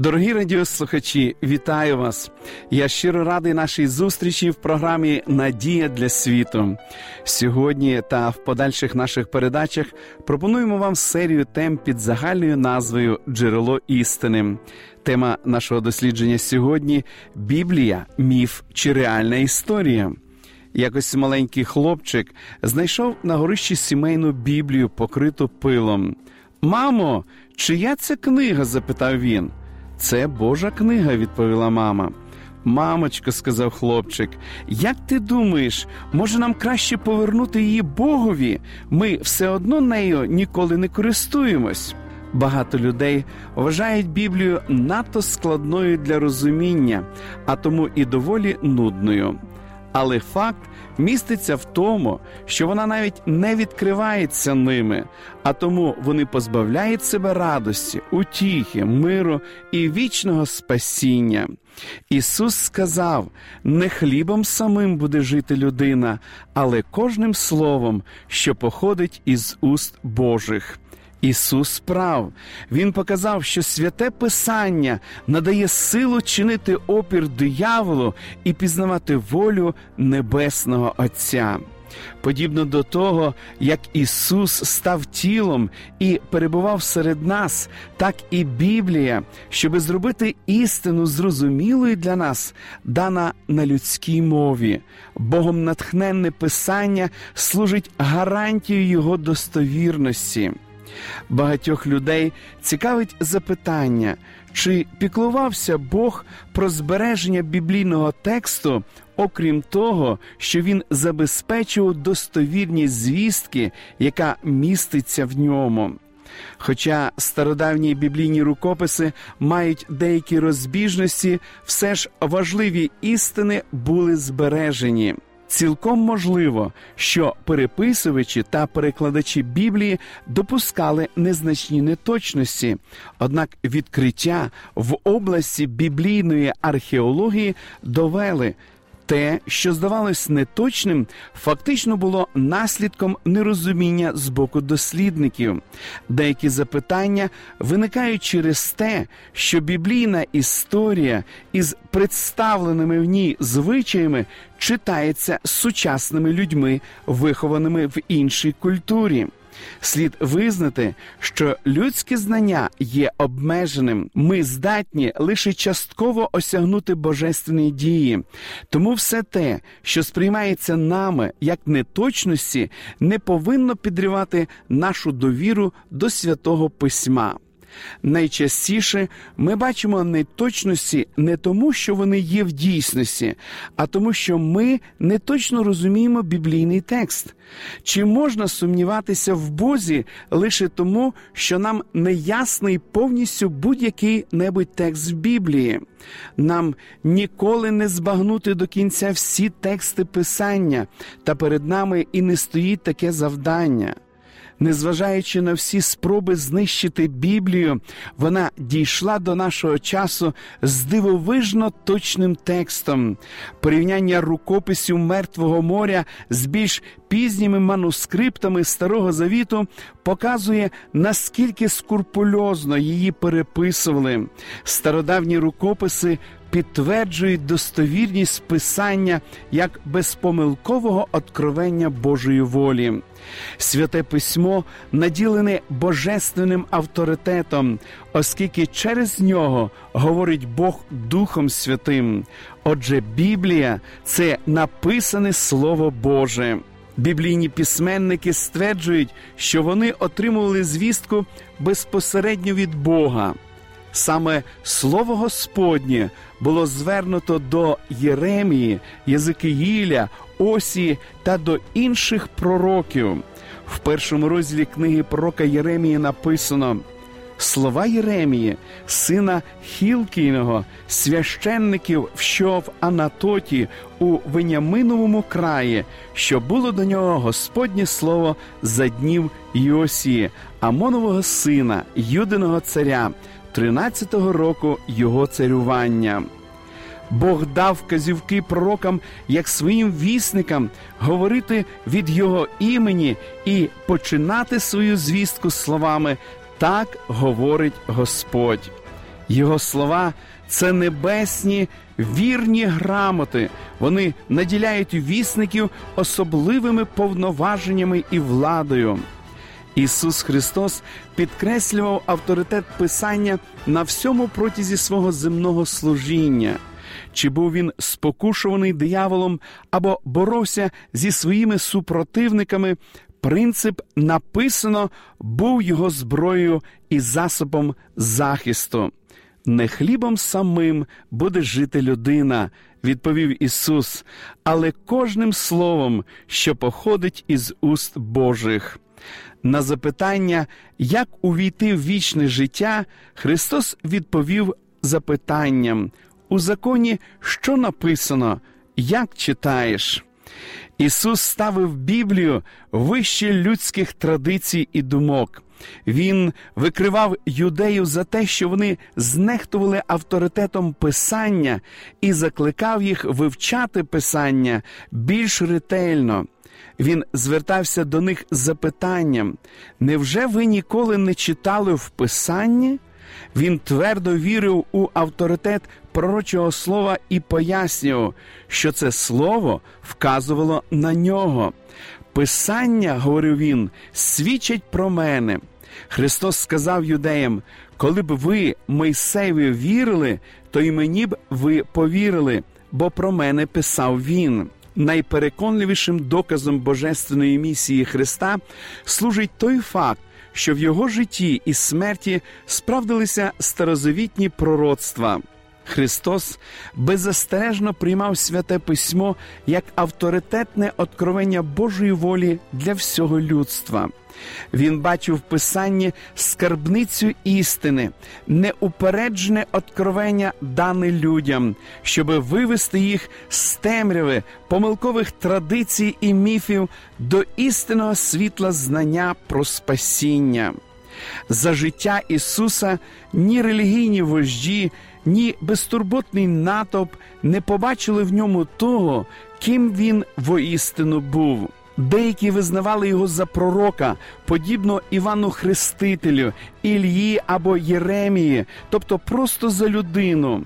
Дорогі радіослухачі, вітаю вас! Я щиро радий нашій зустрічі в програмі Надія для світу. Сьогодні та в подальших наших передачах пропонуємо вам серію тем під загальною назвою Джерело істини. Тема нашого дослідження сьогодні Біблія, міф чи реальна історія. Якось маленький хлопчик знайшов на горищі сімейну Біблію, покриту пилом. Мамо, чия це книга? запитав він. Це Божа книга, відповіла мама. Мамочко, сказав хлопчик, як ти думаєш, може нам краще повернути її Богові? Ми все одно нею ніколи не користуємось. Багато людей вважають Біблію надто складною для розуміння, а тому і доволі нудною. Але факт міститься в тому, що вона навіть не відкривається ними, а тому вони позбавляють себе радості, утіхи, миру і вічного спасіння. Ісус сказав: не хлібом самим буде жити людина, але кожним словом, що походить із уст Божих. Ісус прав. Він показав, що святе Писання надає силу чинити опір дияволу і пізнавати волю Небесного Отця. Подібно до того, як Ісус став тілом і перебував серед нас, так і Біблія, щоби зробити істину зрозумілою для нас, дана на людській мові. Богом натхненне Писання служить гарантією Його достовірності. Багатьох людей цікавить запитання, чи піклувався Бог про збереження біблійного тексту, окрім того, що він забезпечував достовірність звістки, яка міститься в ньому. Хоча стародавні біблійні рукописи мають деякі розбіжності, все ж важливі істини були збережені. Цілком можливо, що переписувачі та перекладачі Біблії допускали незначні неточності, однак відкриття в області біблійної археології довели. Те, що здавалось неточним, фактично було наслідком нерозуміння з боку дослідників. Деякі запитання виникають через те, що біблійна історія із представленими в ній звичаями читається сучасними людьми, вихованими в іншій культурі. Слід визнати, що людське знання є обмеженим. Ми здатні лише частково осягнути божественні дії. Тому все те, що сприймається нами як неточності, не повинно підривати нашу довіру до святого письма. Найчастіше ми бачимо неточності не тому, що вони є в дійсності, а тому, що ми не точно розуміємо біблійний текст. Чи можна сумніватися в Бозі лише тому, що нам не ясний повністю будь-який небудь текст в Біблії? Нам ніколи не збагнути до кінця всі тексти Писання, та перед нами і не стоїть таке завдання. Незважаючи на всі спроби знищити Біблію, вона дійшла до нашого часу з дивовижно точним текстом. Порівняння рукописів Мертвого моря з більш пізніми манускриптами Старого Завіту показує, наскільки скурпульозно її переписували. Стародавні рукописи підтверджують достовірність писання як безпомилкового откровення Божої волі. Святе письмо наділене божественним авторитетом, оскільки через нього говорить Бог Духом Святим. Отже, Біблія це написане Слово Боже. Біблійні письменники стверджують, що вони отримували звістку безпосередньо від Бога. Саме слово Господнє було звернуто до Єремії, Єзикиїля, Осії та до інших пророків. В першому розділі книги пророка Єремії написано: слова Єремії, сина Хілкійного, священників, що в Анатоті у Веняминовому краї, що було до нього Господнє слово за днів Йосії, Амонового сина, Юдиного царя, 13-го року його царювання. Бог дав вказівки пророкам, як своїм вісникам, говорити від Його імені і починати свою звістку словами так говорить Господь. Його слова це небесні вірні грамоти. Вони наділяють вісників особливими повноваженнями і владою. Ісус Христос підкреслював авторитет Писання на всьому протязі свого земного служіння. Чи був він спокушуваний дияволом або боровся зі своїми супротивниками, принцип написано був його зброєю і засобом захисту. Не хлібом самим буде жити людина, відповів Ісус, але кожним словом, що походить із уст Божих. На запитання, як увійти в вічне життя, Христос відповів запитанням у законі, що написано, як читаєш. Ісус ставив Біблію вище людських традицій і думок. Він викривав юдеїв за те, що вони знехтували авторитетом Писання і закликав їх вивчати Писання більш ретельно. Він звертався до них з запитанням: невже ви ніколи не читали в Писанні? Він твердо вірив у авторитет пророчого слова і пояснював, що це слово вказувало на нього. Писання, говорив він, свідчить про мене. Христос сказав юдеям: коли б ви Мойсеєві вірили, то й мені б ви повірили, бо про мене писав він. Найпереконливішим доказом божественної місії Христа служить той факт, що в його житті і смерті справдилися старозавітні пророцтва. Христос беззастережно приймав святе письмо як авторитетне откровення Божої волі для всього людства. Він бачив в Писанні скарбницю істини, неупереджене откровення дане людям, щоби вивести їх з темряви, помилкових традицій і міфів до істинного світла знання про спасіння. За життя Ісуса ні релігійні вожді, ні безтурботний натовп не побачили в ньому того, ким він воістину був. Деякі визнавали його за пророка, подібно Івану Хрестителю, Ільї або Єремії, тобто просто за людину.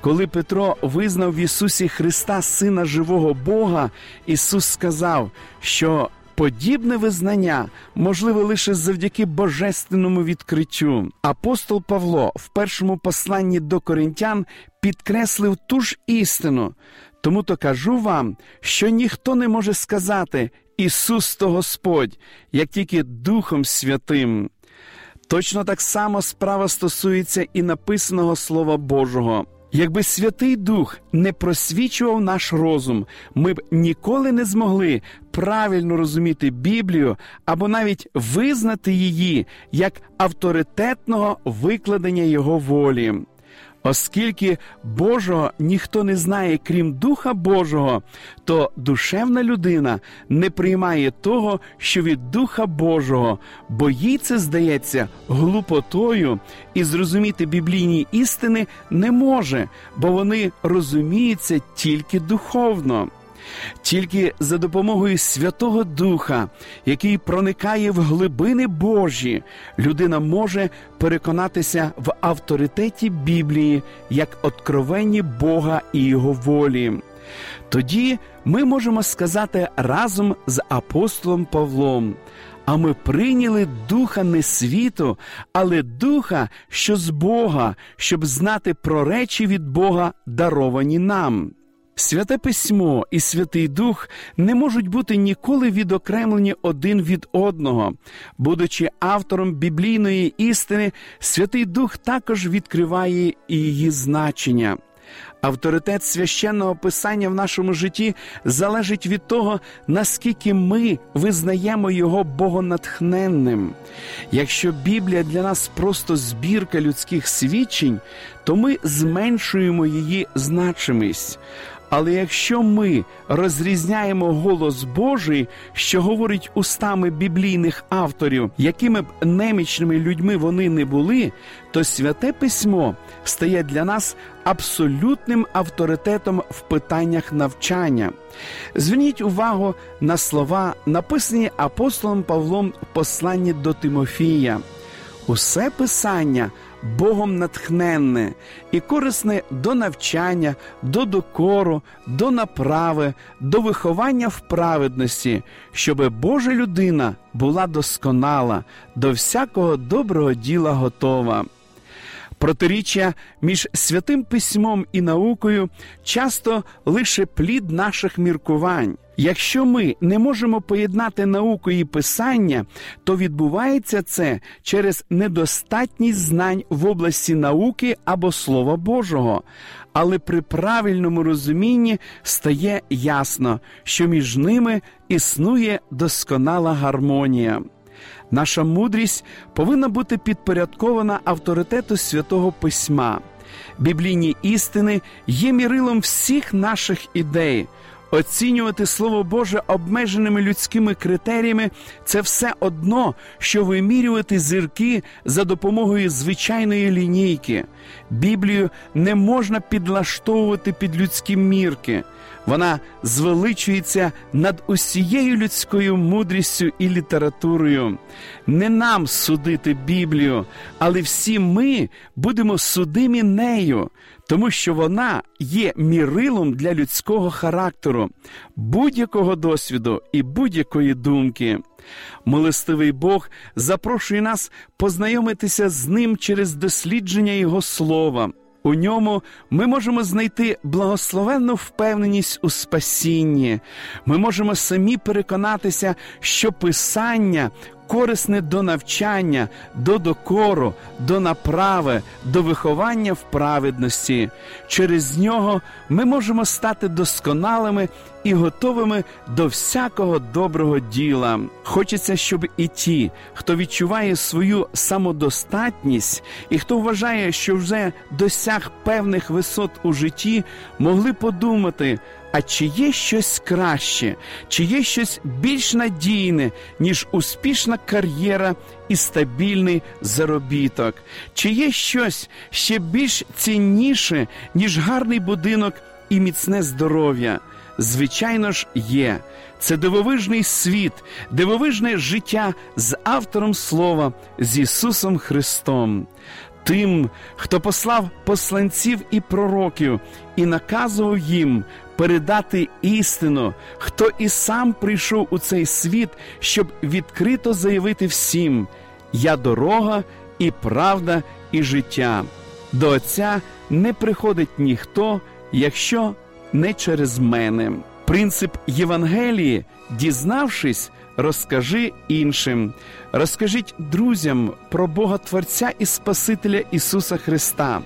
Коли Петро визнав в Ісусі Христа Сина живого Бога, Ісус сказав, що подібне визнання можливе лише завдяки божественному відкриттю. Апостол Павло в першому посланні до коринтян підкреслив ту ж істину. Тому то кажу вам, що ніхто не може сказати Ісус то Господь, як тільки Духом Святим. Точно так само справа стосується і написаного Слова Божого. Якби Святий Дух не просвічував наш розум, ми б ніколи не змогли правильно розуміти Біблію або навіть визнати її як авторитетного викладення Його волі. Оскільки Божого ніхто не знає, крім Духа Божого, то душевна людина не приймає того, що від Духа Божого, бо їй це здається глупотою, і зрозуміти біблійні істини не може, бо вони розуміються тільки духовно. Тільки за допомогою Святого Духа, який проникає в глибини Божі, людина може переконатися в авторитеті Біблії як откровенні Бога і Його волі. Тоді ми можемо сказати разом з апостолом Павлом. А ми прийняли духа не світу, але духа, що з Бога, щоб знати про речі від Бога, даровані нам. Святе письмо і Святий Дух не можуть бути ніколи відокремлені один від одного. Будучи автором біблійної істини, Святий Дух також відкриває і її значення. Авторитет священного писання в нашому житті залежить від того, наскільки ми визнаємо його богонатхненним. Якщо Біблія для нас просто збірка людських свідчень, то ми зменшуємо її значимість. Але якщо ми розрізняємо голос Божий, що говорить устами біблійних авторів, якими б немічними людьми вони не були, то святе письмо стає для нас абсолютним авторитетом в питаннях навчання. Зверніть увагу на слова, написані апостолом Павлом в посланні до Тимофія. Усе писання Богом натхненне і корисне до навчання, до докору, до направи, до виховання в праведності, щоби Божа людина була досконала, до всякого доброго діла готова. Протиріччя між святим письмом і наукою часто лише плід наших міркувань. Якщо ми не можемо поєднати науку і писання, то відбувається це через недостатність знань в області науки або Слова Божого. Але при правильному розумінні стає ясно, що між ними існує досконала гармонія. Наша мудрість повинна бути підпорядкована авторитету святого письма. Біблійні істини є мірилом всіх наших ідей. Оцінювати Слово Боже обмеженими людськими критеріями це все одно, що вимірювати зірки за допомогою звичайної лінійки. Біблію не можна підлаштовувати під людські мірки. Вона звеличується над усією людською мудрістю і літературою. Не нам судити Біблію, але всі ми будемо судимі нею, тому що вона є мірилом для людського характеру, будь-якого досвіду і будь-якої думки. Милостивий Бог запрошує нас познайомитися з ним через дослідження Його слова. У ньому ми можемо знайти благословенну впевненість у спасінні. Ми можемо самі переконатися, що Писання корисне до навчання, до докору, до направи, до виховання в праведності. Через нього ми можемо стати досконалими і готовими до всякого доброго діла. Хочеться, щоб і ті, хто відчуває свою самодостатність, і хто вважає, що вже досяг певних висот у житті, могли подумати. А чи є щось краще, чи є щось більш надійне, ніж успішна кар'єра і стабільний заробіток? Чи є щось ще більш цінніше, ніж гарний будинок і міцне здоров'я? Звичайно ж, є. Це дивовижний світ, дивовижне життя з автором слова, з Ісусом Христом. Тим, хто послав посланців і пророків і наказував їм передати істину, хто і сам прийшов у цей світ, щоб відкрито заявити всім: Я дорога і правда, і життя. До Отця не приходить ніхто, якщо не через мене. Принцип Євангелії, дізнавшись, розкажи іншим, розкажіть друзям про Бога Творця і Спасителя Ісуса Христа.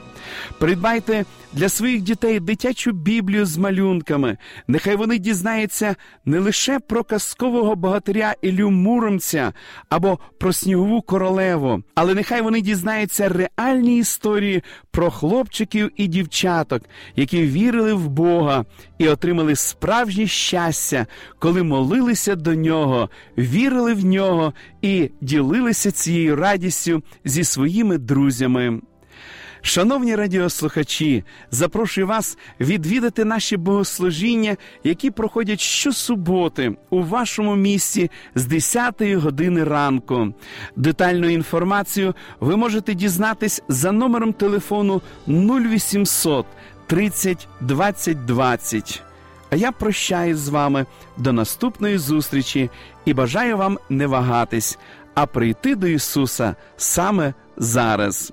Придбайте для своїх дітей дитячу біблію з малюнками. Нехай вони дізнаються не лише про казкового богатиря Ілю Муромця або про снігову королеву, але нехай вони дізнаються реальні історії про хлопчиків і дівчаток, які вірили в Бога і отримали справжнє щастя, коли молилися до нього, вірили в нього і ділилися цією радістю зі своїми друзями. Шановні радіослухачі, запрошую вас відвідати наші богослужіння, які проходять щосуботи у вашому місті з 10 години ранку. Детальну інформацію ви можете дізнатись за номером телефону 0800 30 20 20. А я прощаюсь з вами до наступної зустрічі і бажаю вам не вагатись, а прийти до Ісуса саме зараз.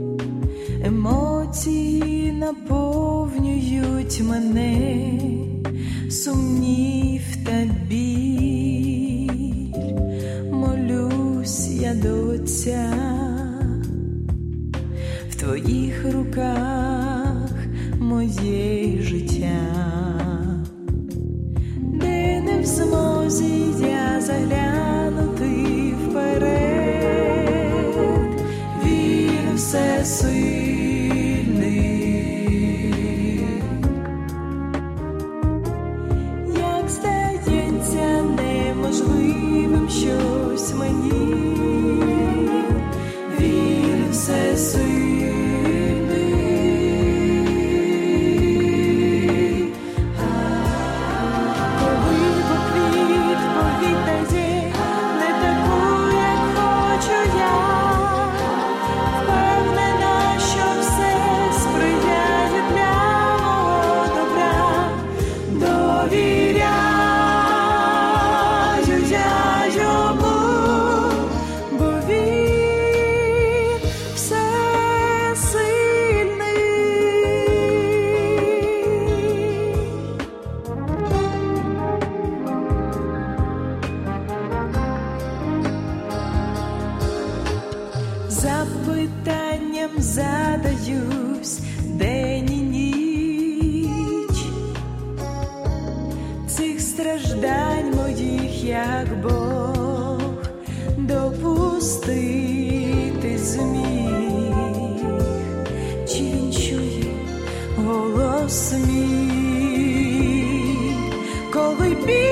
емоції наповнюють мене, сумнів та біль, молюсь я до Отця, в твоїх руках моє життя. Де не в змозі я заглянути вперед, він все сильний, чи він чує голос мій, коли біль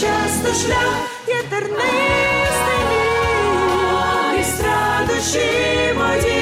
часто шлях є тернистий, і страдощі мої.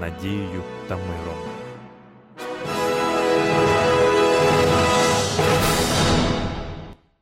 надією та миром.